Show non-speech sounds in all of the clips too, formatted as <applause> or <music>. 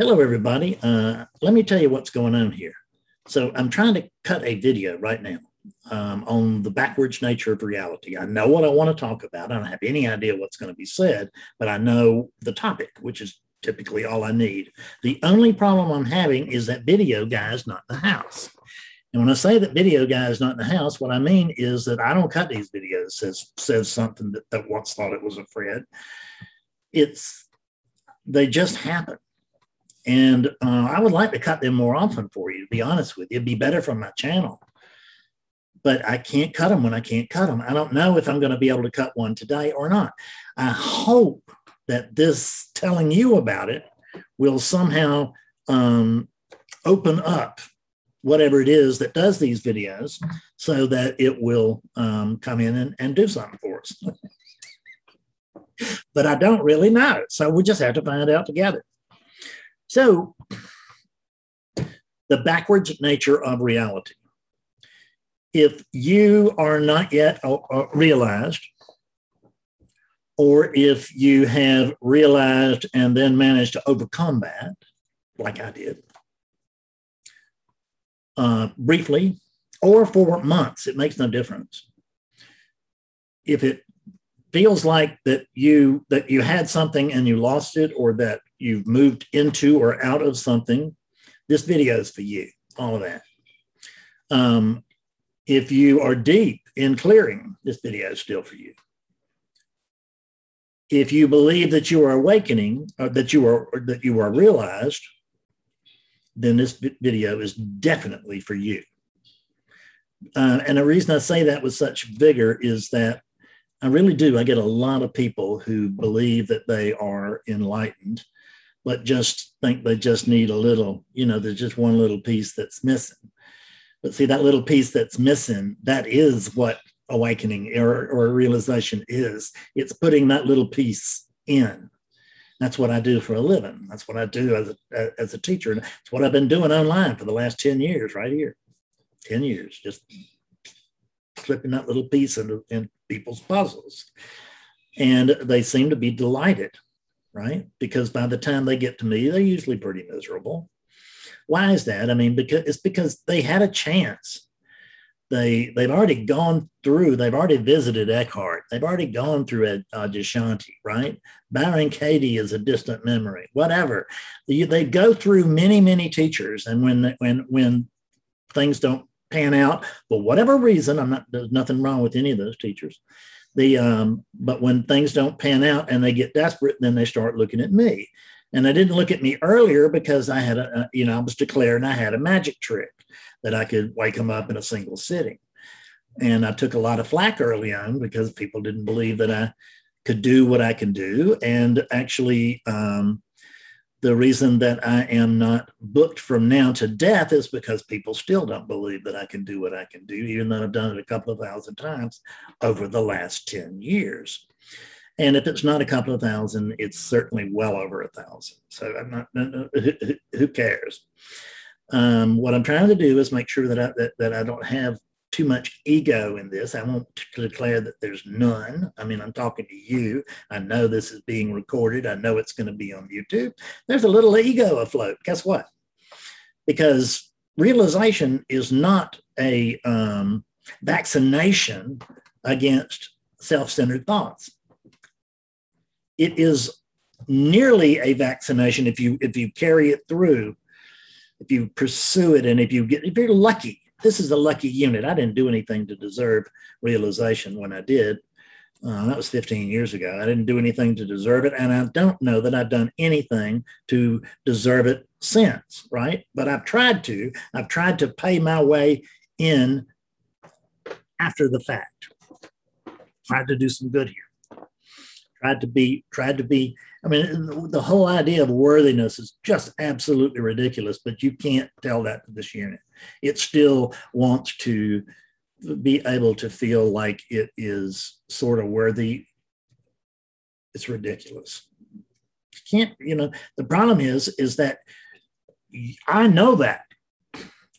Hello, everybody. Uh, let me tell you what's going on here. So I'm trying to cut a video right now um, on the backwards nature of reality. I know what I want to talk about. I don't have any idea what's going to be said, but I know the topic, which is typically all I need. The only problem I'm having is that video guy is not in the house. And when I say that video guy is not in the house, what I mean is that I don't cut these videos says says something that, that once thought it was a Fred. It's they just happen. And uh, I would like to cut them more often for you, to be honest with you. It'd be better for my channel. But I can't cut them when I can't cut them. I don't know if I'm going to be able to cut one today or not. I hope that this telling you about it will somehow um, open up whatever it is that does these videos so that it will um, come in and, and do something for us. <laughs> but I don't really know. So we just have to find out together. So, the backwards nature of reality. If you are not yet uh, uh, realized, or if you have realized and then managed to overcome that, like I did, uh, briefly, or for months, it makes no difference. If it feels like that you that you had something and you lost it or that you've moved into or out of something this video is for you all of that. Um, if you are deep in clearing this video is still for you. If you believe that you are awakening or that you are that you are realized then this video is definitely for you. Uh, and the reason i say that with such vigor is that I really do. I get a lot of people who believe that they are enlightened, but just think they just need a little, you know, there's just one little piece that's missing. But see, that little piece that's missing, that is what awakening or, or realization is. It's putting that little piece in. That's what I do for a living. That's what I do as a, as a teacher. And it's what I've been doing online for the last 10 years, right here. 10 years, just slipping that little piece into, in people's puzzles. And they seem to be delighted, right? Because by the time they get to me, they're usually pretty miserable. Why is that? I mean, because it's because they had a chance. They they've already gone through. They've already visited Eckhart. They've already gone through uh, Adyashanti, right? Byron Katie is a distant memory. Whatever. They, they go through many many teachers, and when when when things don't pan out for whatever reason. I'm not, there's nothing wrong with any of those teachers. The, um, but when things don't pan out and they get desperate, then they start looking at me. And they didn't look at me earlier because I had a, you know, I was declaring I had a magic trick that I could wake them up in a single sitting. And I took a lot of flack early on because people didn't believe that I could do what I can do. And actually, um, the reason that I am not booked from now to death is because people still don't believe that I can do what I can do, even though I've done it a couple of thousand times over the last 10 years. And if it's not a couple of thousand, it's certainly well over a thousand. So I'm not, who cares? Um, what I'm trying to do is make sure that I, that, that I don't have too much ego in this. I won't declare that there's none. I mean, I'm talking to you. I know this is being recorded. I know it's going to be on YouTube. There's a little ego afloat. Guess what? Because realization is not a um, vaccination against self centered thoughts. It is nearly a vaccination if you if you carry it through if you pursue it and if you get if you're lucky this is a lucky unit. I didn't do anything to deserve realization when I did. Uh, that was 15 years ago. I didn't do anything to deserve it. And I don't know that I've done anything to deserve it since, right? But I've tried to. I've tried to pay my way in after the fact. Tried to do some good here. Tried to be, tried to be, I mean, the whole idea of worthiness is just absolutely ridiculous, but you can't tell that to this unit it still wants to be able to feel like it is sort of worthy. It's ridiculous. You can't, you know, the problem is, is that I know that.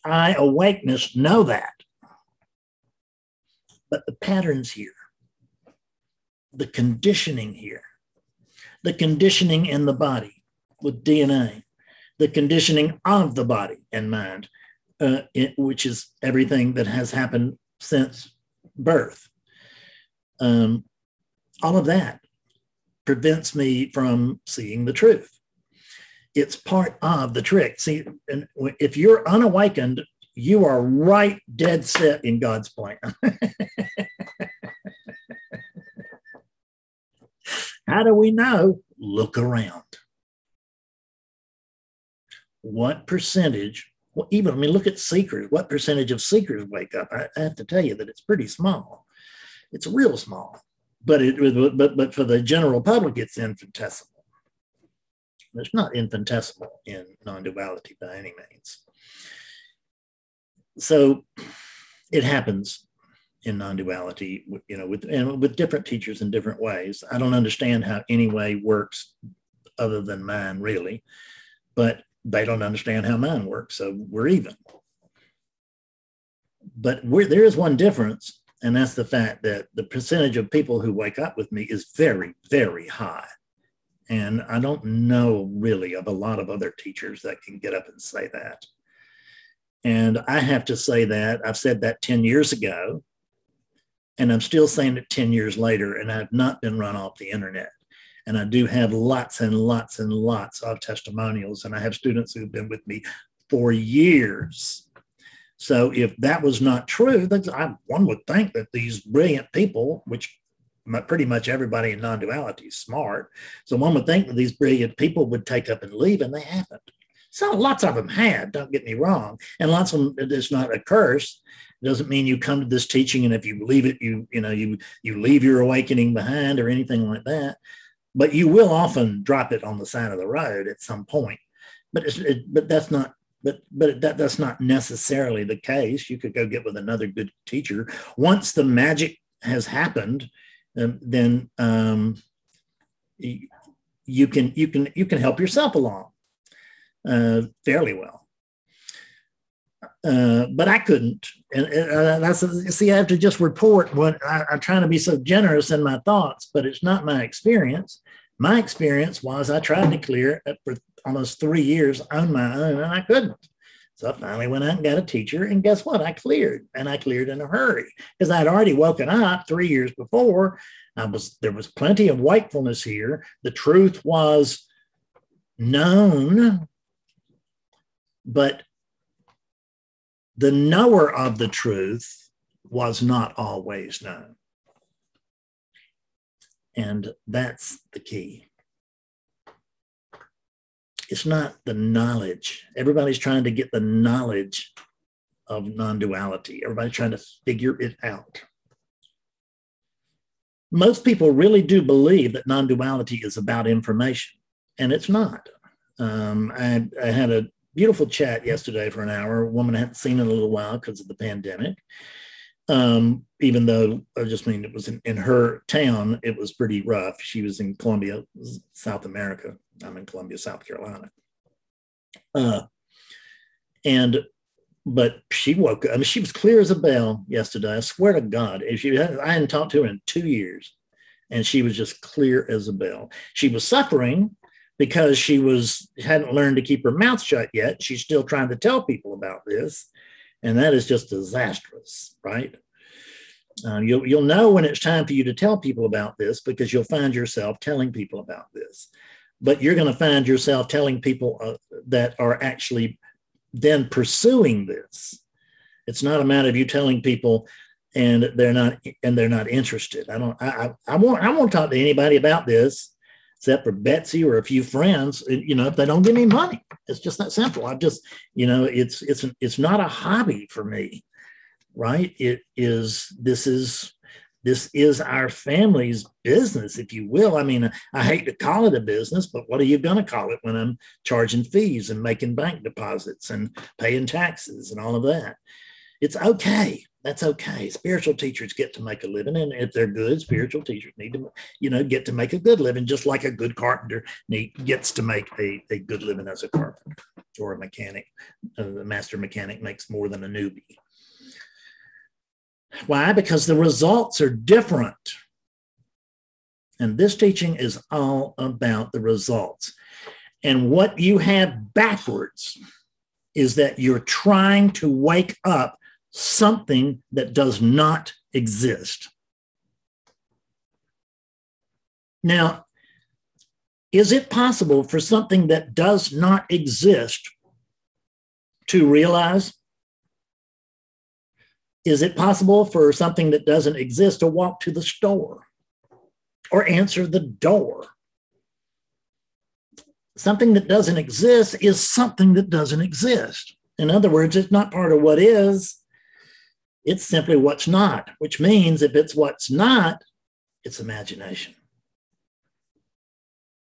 I, awakeness, know that. But the patterns here, the conditioning here, the conditioning in the body with DNA, the conditioning of the body and mind, uh, it, which is everything that has happened since birth. Um, all of that prevents me from seeing the truth. It's part of the trick. See, and if you're unawakened, you are right dead set in God's plan. <laughs> How do we know? Look around. What percentage, well, even, I mean, look at seekers. What percentage of seekers wake up? I, I have to tell you that it's pretty small. It's real small, but it, but, but for the general public, it's infinitesimal. It's not infinitesimal in non duality by any means. So it happens in non-duality you know with and with different teachers in different ways. I don't understand how any way works other than mine really but they don't understand how mine works so we're even. But there is one difference and that's the fact that the percentage of people who wake up with me is very very high. And i don't know really of a lot of other teachers that can get up and say that. And i have to say that i've said that 10 years ago and I'm still saying it 10 years later, and I've not been run off the internet. And I do have lots and lots and lots of testimonials, and I have students who've been with me for years. So if that was not true, I, one would think that these brilliant people, which pretty much everybody in non-duality is smart, so one would think that these brilliant people would take up and leave, and they haven't. So lots of them have, don't get me wrong. And lots of them, it's not a curse. It doesn't mean you come to this teaching and if you leave it, you, you know, you, you leave your awakening behind or anything like that. But you will often drop it on the side of the road at some point. But it's, it, but that's not but but that that's not necessarily the case. You could go get with another good teacher once the magic has happened. Um, then um, you can you can you can help yourself along uh, fairly well. Uh, but I couldn't, and, and that's see. I have to just report what I, I'm trying to be so generous in my thoughts, but it's not my experience. My experience was I tried to clear it for almost three years on my own, and I couldn't. So I finally went out and got a teacher, and guess what? I cleared, and I cleared in a hurry because I'd already woken up three years before. I was there was plenty of wakefulness here. The truth was known but the knower of the truth was not always known. And that's the key. It's not the knowledge. Everybody's trying to get the knowledge of non duality, everybody's trying to figure it out. Most people really do believe that non duality is about information, and it's not. Um, I, I had a beautiful chat yesterday for an hour. A woman I hadn't seen in a little while because of the pandemic. Um, even though I just mean it was in, in her town, it was pretty rough. She was in Colombia, South America. I'm in Columbia, South Carolina. Uh, and but she woke up. I mean, she was clear as a bell yesterday. I swear to God, if she had, I hadn't talked to her in two years, and she was just clear as a bell. She was suffering because she was hadn't learned to keep her mouth shut yet. She's still trying to tell people about this, and that is just disastrous, right? Uh, you'll you'll know when it's time for you to tell people about this because you'll find yourself telling people about this, but you're going to find yourself telling people uh, that are actually then pursuing this. It's not a matter of you telling people and they're not and they're not interested. I don't. I I, I won't. I won't talk to anybody about this except for Betsy or a few friends, uh, you know, if they don't give me money. It's just that simple. I just, you know, it's it's it's not a hobby for me, right? It is this is this is our family's business, if you will. I mean, I hate to call it a business, but what are you going to call it when I'm charging fees and making bank deposits and paying taxes and all of that? It's okay that's okay. Spiritual teachers get to make a living, and if they're good, spiritual teachers need to, you know, get to make a good living, just like a good carpenter need, gets to make a, a good living as a carpenter or a mechanic. Uh, the master mechanic makes more than a newbie. Why? Because the results are different. And this teaching is all about the results. And what you have backwards is that you're trying to wake up something that does not exist. Now, is it possible for something that does not exist to realize? Is it possible for something that doesn't exist to walk to the store or answer the door? Something that doesn't exist is something that doesn't exist. In other words, it's not part of what is, it's simply what's not, which means if it's what's not, it's imagination.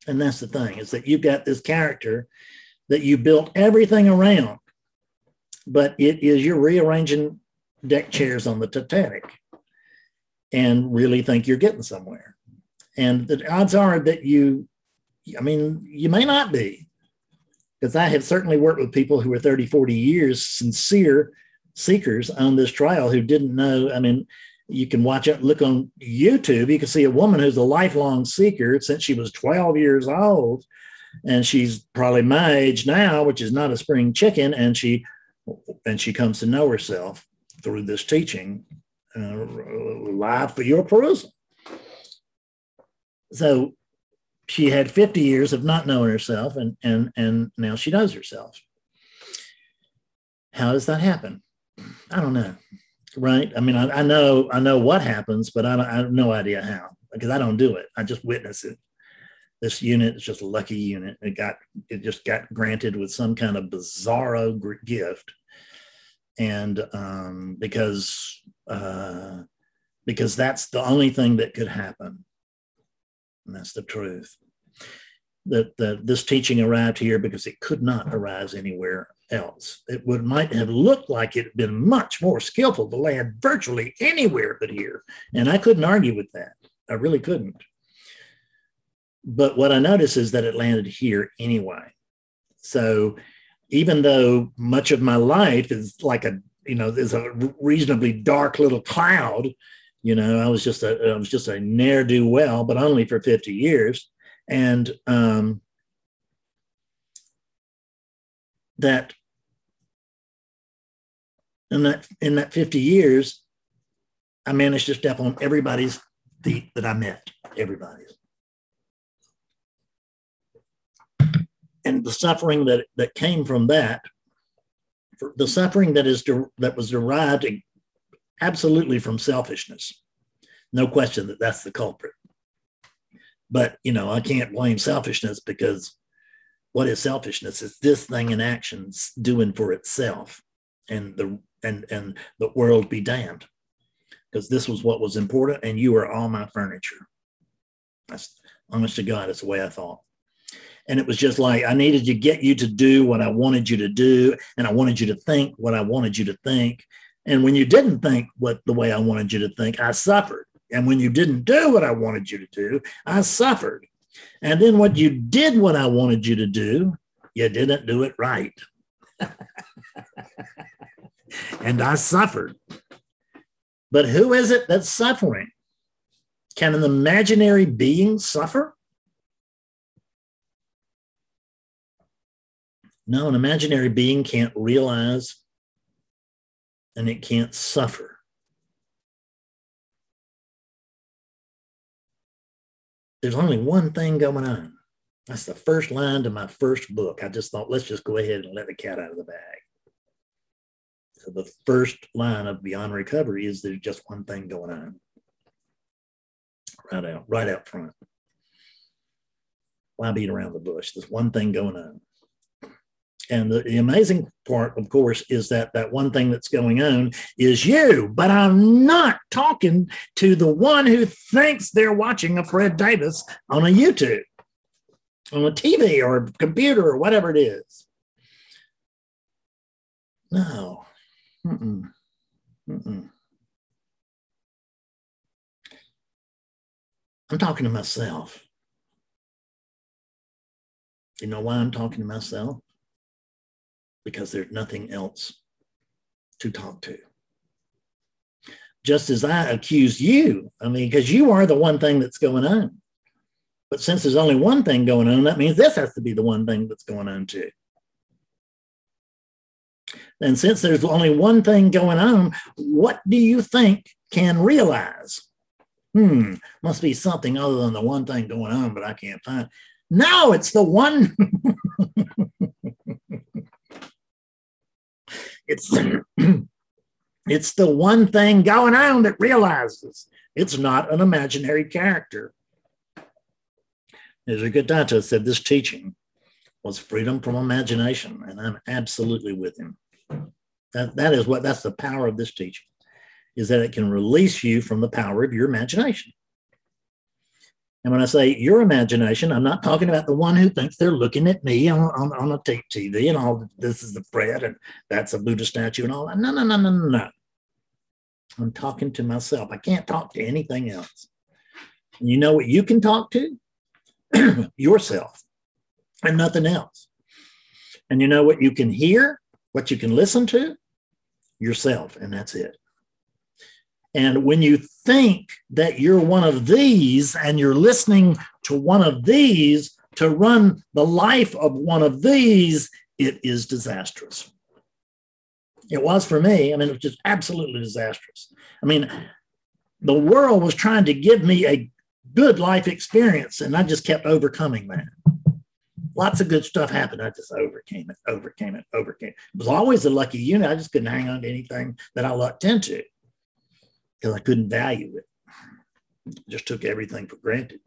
And that's the thing is that you've got this character that you built everything around, but it is you're rearranging deck chairs on the Titanic and really think you're getting somewhere. And the odds are that you, I mean, you may not be, because I have certainly worked with people who are 30, 40 years sincere seekers on this trial who didn't know. I mean, you can watch it, look on YouTube. You can see a woman who's a lifelong seeker since she was 12 years old. And she's probably my age now, which is not a spring chicken. And she and she comes to know herself through this teaching uh, live for your perusal. So she had 50 years of not knowing herself, and and and now she knows herself. How does that happen? I don't know right? I mean, I, I know I know what happens, but I, I have no idea how because I don't do it. I just witness it. This unit is just a lucky unit. It got it just got granted with some kind of bizarro gift, and um, because uh, because that's the only thing that could happen, and that's the truth. That, that this teaching arrived here because it could not arise anywhere else. It would might have looked like it had been much more skillful to land virtually anywhere but here. And I couldn't argue with that. I really couldn't. But what I noticed is that it landed here anyway. So even though much of my life is like a, you know, is a reasonably dark little cloud, you know, I was just a, I was just a ne'er do well, but only for 50 years. And, um, that in that in that 50 years, I managed to step on everybody's feet that I met, everybody's. And the suffering that that came from that, the suffering that is that was derived absolutely from selfishness. No question that that's the culprit. But you know, I can't blame selfishness because what is selfishness? It's this thing in action doing for itself, and the and and the world be damned, because this was what was important, and you are all my furniture. That's honest to God, it's the way I thought. And it was just like I needed to get you to do what I wanted you to do, and I wanted you to think what I wanted you to think. And when you didn't think what the way I wanted you to think, I suffered. And when you didn't do what I wanted you to do, I suffered. And then when you did what I wanted you to do, you didn't do it right. <laughs> and I suffered. But who is it that's suffering? Can an imaginary being suffer? No, an imaginary being can't realize and it can't suffer. There's only one thing going on. That's the first line to my first book. I just thought, let's just go ahead and let the cat out of the bag. So the first line of Beyond Recovery is there's just one thing going on. Right out, right out front. Why beat around the bush? There's one thing going on. And the, the, amazing part, of course, is that that one thing that's going on is you. But I'm not talking to the one who thinks they're watching a Fred Davis on a YouTube, on a TV or a computer or whatever it is. No. Mm-mm. Mm-mm. I'm talking to myself. You know why I'm talking to myself? Because there's nothing else to talk to. Just as I accuse you, I mean, because you are the one thing that's going on. But since there's only one thing going on, that means this has to be the one thing that's going on too. And since there's only one thing going on, what do you think can realize? Hmm, must be something other than the one thing going on, but I can't find. No, it's the one. <laughs> it's <clears throat> it's the one thing going on that realizes it's not an imaginary character. As Gadatta said, this teaching was freedom from imagination, and I'm absolutely with him. That, that is what that's the power of this teaching, is that it can release you from the power of your imagination. And when I say your imagination, I'm not talking about the one who thinks they're looking at me on, on, on a TV and all this is the Fred and that's a Buddha statue and all that. No, no, no, no, no, no. I'm talking to myself. I can't talk to anything else. And you know what you can talk to? <clears throat> yourself and nothing else. And you know what you can hear, what you can listen to? Yourself, and that's it. And when you think that you're one of these and you're listening to one of these to run the life of one of these, it is disastrous. It was for me. I mean, it was just absolutely disastrous. I mean, the world was trying to give me a good life experience, and I just kept overcoming that. Lots of good stuff happened. I just overcame it, overcame it, overcame it. It was always a lucky unit. I just couldn't hang on to anything that I lucked into because I couldn't value it. Just took everything for granted.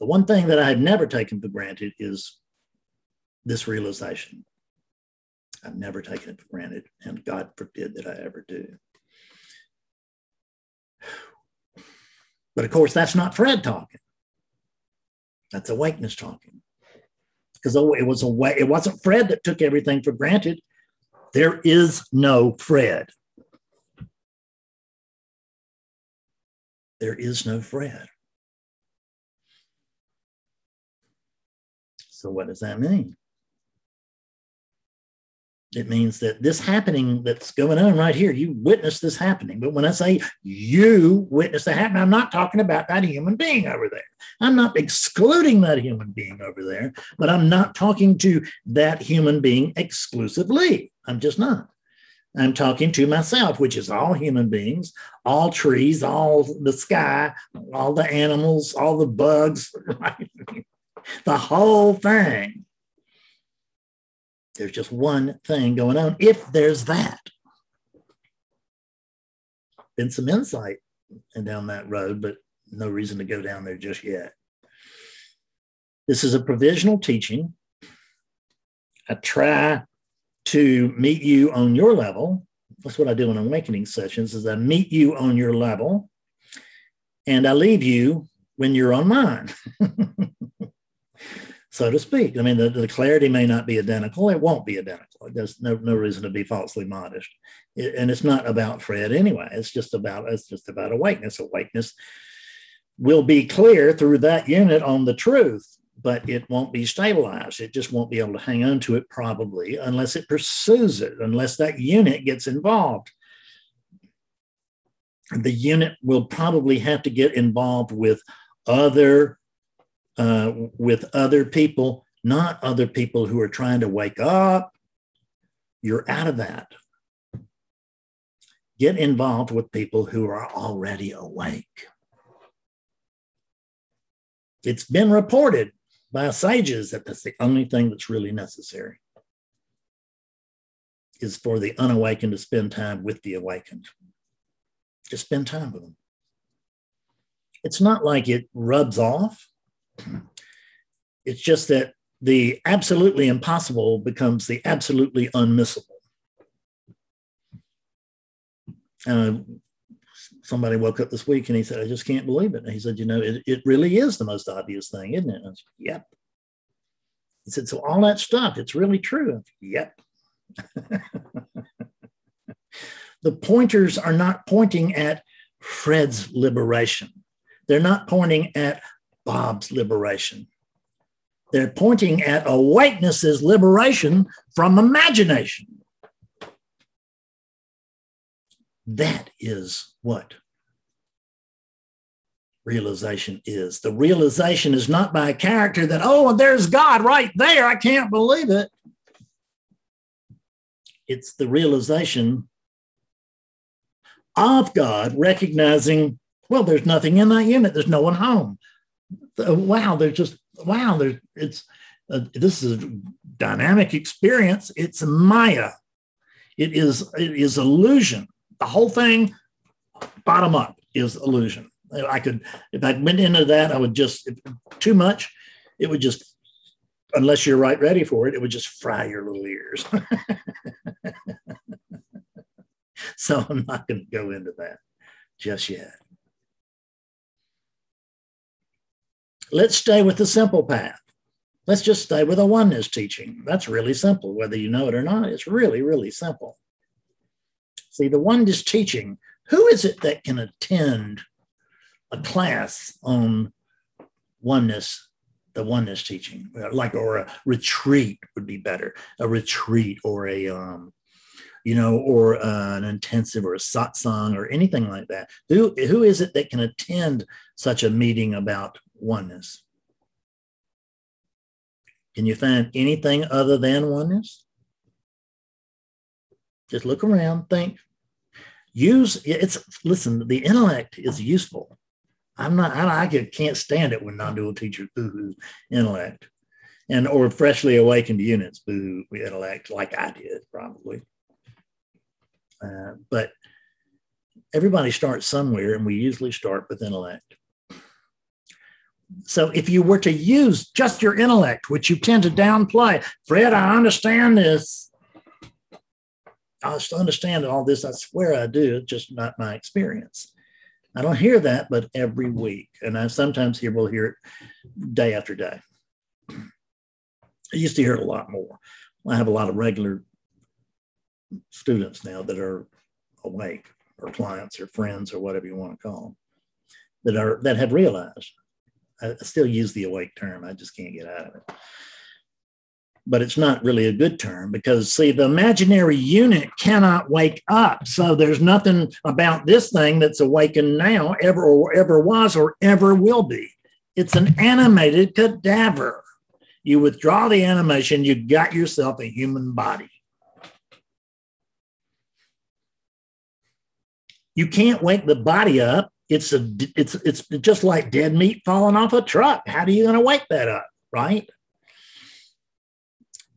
The one thing that I had never taken for granted is this realization. I've never taken it for granted, and God forbid that I ever do. But of course, that's not Fred talking. That's awakeness talking. Because it was a way, it wasn't Fred that took everything for granted. There is no Fred. There is no Fred. So, what does that mean? It means that this happening that's going on right here, you witness this happening. But when I say you witness the happening, I'm not talking about that human being over there. I'm not excluding that human being over there, but I'm not talking to that human being exclusively. I'm just not. I'm talking to myself, which is all human beings, all trees, all the sky, all the animals, all the bugs, <laughs> right? the whole thing. There's just one thing going on, if there's that. Been some insight and down that road, but no reason to go down there just yet. This is a provisional teaching. I try to meet you on your level. That's what I do in awakening sessions is I meet you on your level and I leave you when you're on mine. <laughs> so to speak. I mean, the, the clarity may not be identical. It won't be identical. There's no, no reason to be falsely modest. It, and it's not about Fred anyway. It's just about it's just about awakeness. Awakeness will be clear through that unit on the truth, but it won't be stabilized. It just won't be able to hang on to it probably unless it pursues it, unless that unit gets involved. The unit will probably have to get involved with other uh, with other people, not other people who are trying to wake up. You're out of that. Get involved with people who are already awake. It's been reported by sages that that's the only thing that's really necessary is for the unawakened to spend time with the awakened. Just spend time with them. It's not like it rubs off. It's just that the absolutely impossible becomes the absolutely unmissable. Uh, somebody woke up this week and he said, I just can't believe it. And he said, You know, it, it really is the most obvious thing, isn't it? I said, yep. He said, So all that stuff, it's really true. Said, yep. <laughs> the pointers are not pointing at Fred's liberation. They're not pointing at Bob's liberation. They're pointing at awakeness's liberation from imagination. That is what realization is. The realization is not by a character that, oh, there's God right there. I can't believe it. It's the realization of God, recognizing, well, there's nothing in that unit. There's no one home. Wow, there's just, wow, there's, it's, uh, this is a dynamic experience. It's Maya. It is, it is illusion. The whole thing, bottom up, is illusion. I could, if I went into that, I would just, too much, it would just, unless you're right ready for it, it would just fry your little ears. <laughs> so I'm not going to go into that just yet. Let's stay with the simple path. Let's just stay with a oneness teaching. That's really simple, whether you know it or not. It's really, really simple. See, the oneness teaching, who is it that can attend a class on oneness, the oneness teaching, like or a retreat would be better, a retreat or a um, you know, or uh, an intensive or a satsang or anything like that. Who who is it that can attend such a meeting about oneness? Can you find anything other than oneness? Just look around, think. Use it's listen, the intellect is useful. I'm not, I, I can't stand it when non-dual teachers boo-hoo intellect and or freshly awakened units boo intellect like I did probably. Uh, but everybody starts somewhere and we usually start with intellect. So if you were to use just your intellect, which you tend to downplay, Fred, I understand this. I understand all this. I swear I do. It's just not my experience. I don't hear that, but every week. And I sometimes hear, we'll hear it day after day. I used to hear it a lot more. I have a lot of regular students now that are awake, or clients, or friends, or whatever you want to call them, that are that have realized. I still use the awake term. I just can't get out of it but it's not really a good term because see the imaginary unit cannot wake up. So there's nothing about this thing that's awakened now ever or ever was or ever will be. It's an animated cadaver. You withdraw the animation you got yourself a human body. You can't wake the body up. It's a it's it's just like dead meat falling off a truck. How are you going to wake that up right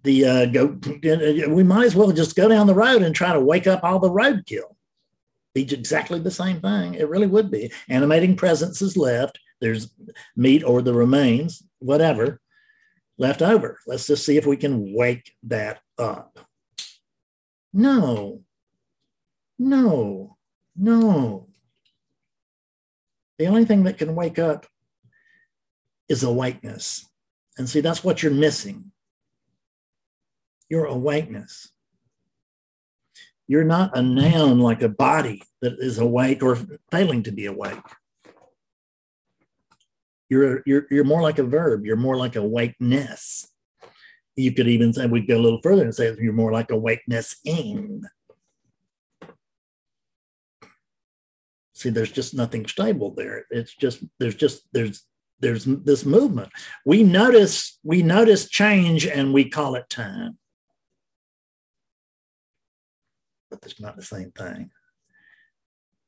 the uh, go. We might as well just go down the road and try to wake up all the roadkill. Be exactly the same thing. It really would be. Animating presence is left. There's meat or the remains, whatever, left over. Let's just see if we can wake that up. No, no, no. The only thing that can wake up is awakeness. And see, that's what you're missing your awakeness. You're not a noun like a body that is awake or failing to be awake. You're, you're, you're more like a verb. You're more like awakeness. You could even say, we'd go a little further and say you're more like awakeness in. See, there's just nothing stable there. It's just, there's just, there's, there's this movement. We notice, we notice change and we call it time but it's not the same thing.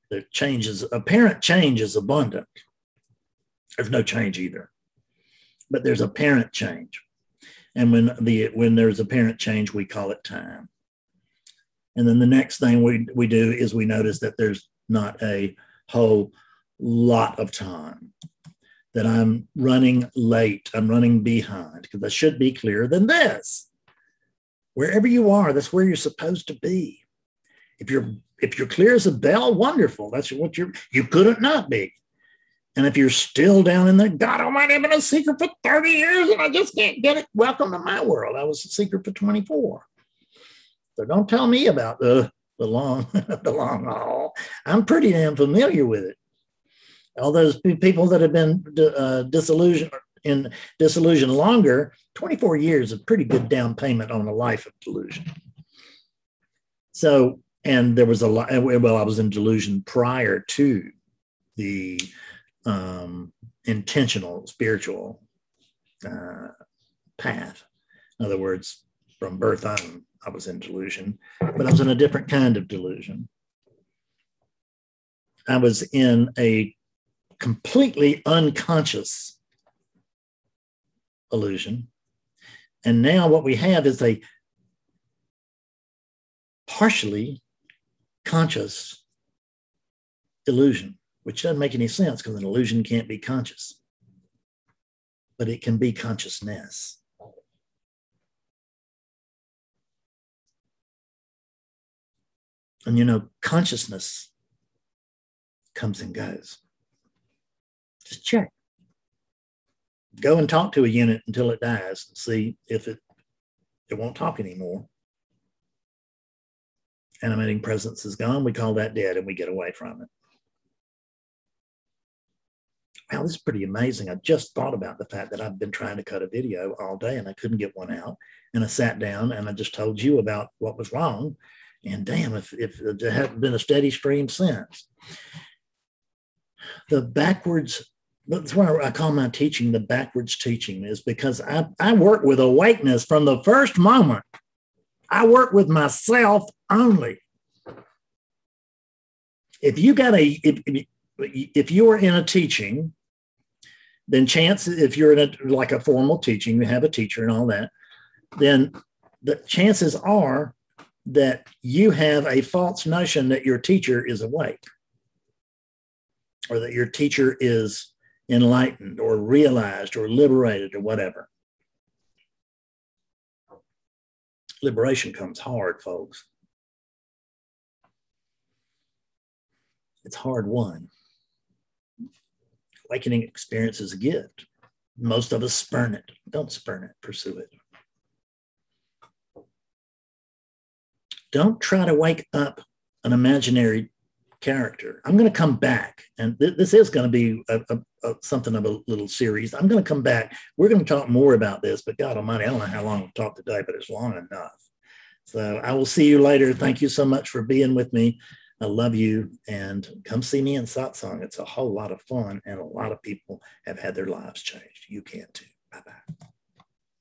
The change is apparent change is abundant. There's no change either, but there's apparent change. And when the when there's apparent change, we call it time. And then the next thing we, we do is we notice that there's not a whole lot of time, that I'm running late, I'm running behind, because I should be clearer than this. Wherever you are, that's where you're supposed to be. If you're if you're clear as a bell, wonderful. That's what you're you couldn't not be. And if you're still down in there, God Almighty, I've been a seeker for 30 years and I just can't get it. Welcome to my world. I was a seeker for 24. So don't tell me about the the long <laughs> the long haul. I'm pretty damn familiar with it. All those people that have been uh, disillusioned in disillusion longer, 24 years is a pretty good down payment on a life of delusion. So and there was a lot well i was in delusion prior to the um, intentional spiritual uh, path. In other words, from birth on, I was in delusion, but I was in a different kind of delusion. I was in a completely unconscious illusion. And now what we have is a partially conscious illusion, which doesn't make any sense because an illusion can't be conscious, but it can be consciousness. And you know, consciousness comes and goes. Just check. Go and talk to a unit until it dies and see if it it won't talk anymore. Animating presence is gone. We call that dead and we get away from it. Wow, this is pretty amazing. I just thought about the fact that I've been trying to cut a video all day and I couldn't get one out. And I sat down and I just told you about what was wrong. And damn, if, if there hadn't been a steady stream since. The backwards, that's why I call my teaching the backwards teaching, is because I, I work with awakeness from the first moment. I work with myself only. If you got a, if, if you are in a teaching then chance if you're in a like a formal teaching, you have a teacher and all that, then the chances are that you have a false notion that your teacher is awake or that your teacher is enlightened or realized or liberated or whatever. Liberation comes hard, folks. It's hard won awakening experience is a gift. Most of us spurn it. Don't spurn it, pursue it. Don't try to wake up an imaginary character. I'm going to come back, and th- this is going to be a, a, a, something of a little series. I'm going to come back. We're going to talk more about this, but God Almighty, I don't know how long we'll talk today, but it's long enough. So I will see you later. Thank you so much for being with me. I love you and come see me in satsang. It's a whole lot of fun and a lot of people have had their lives changed. You can too. Bye bye.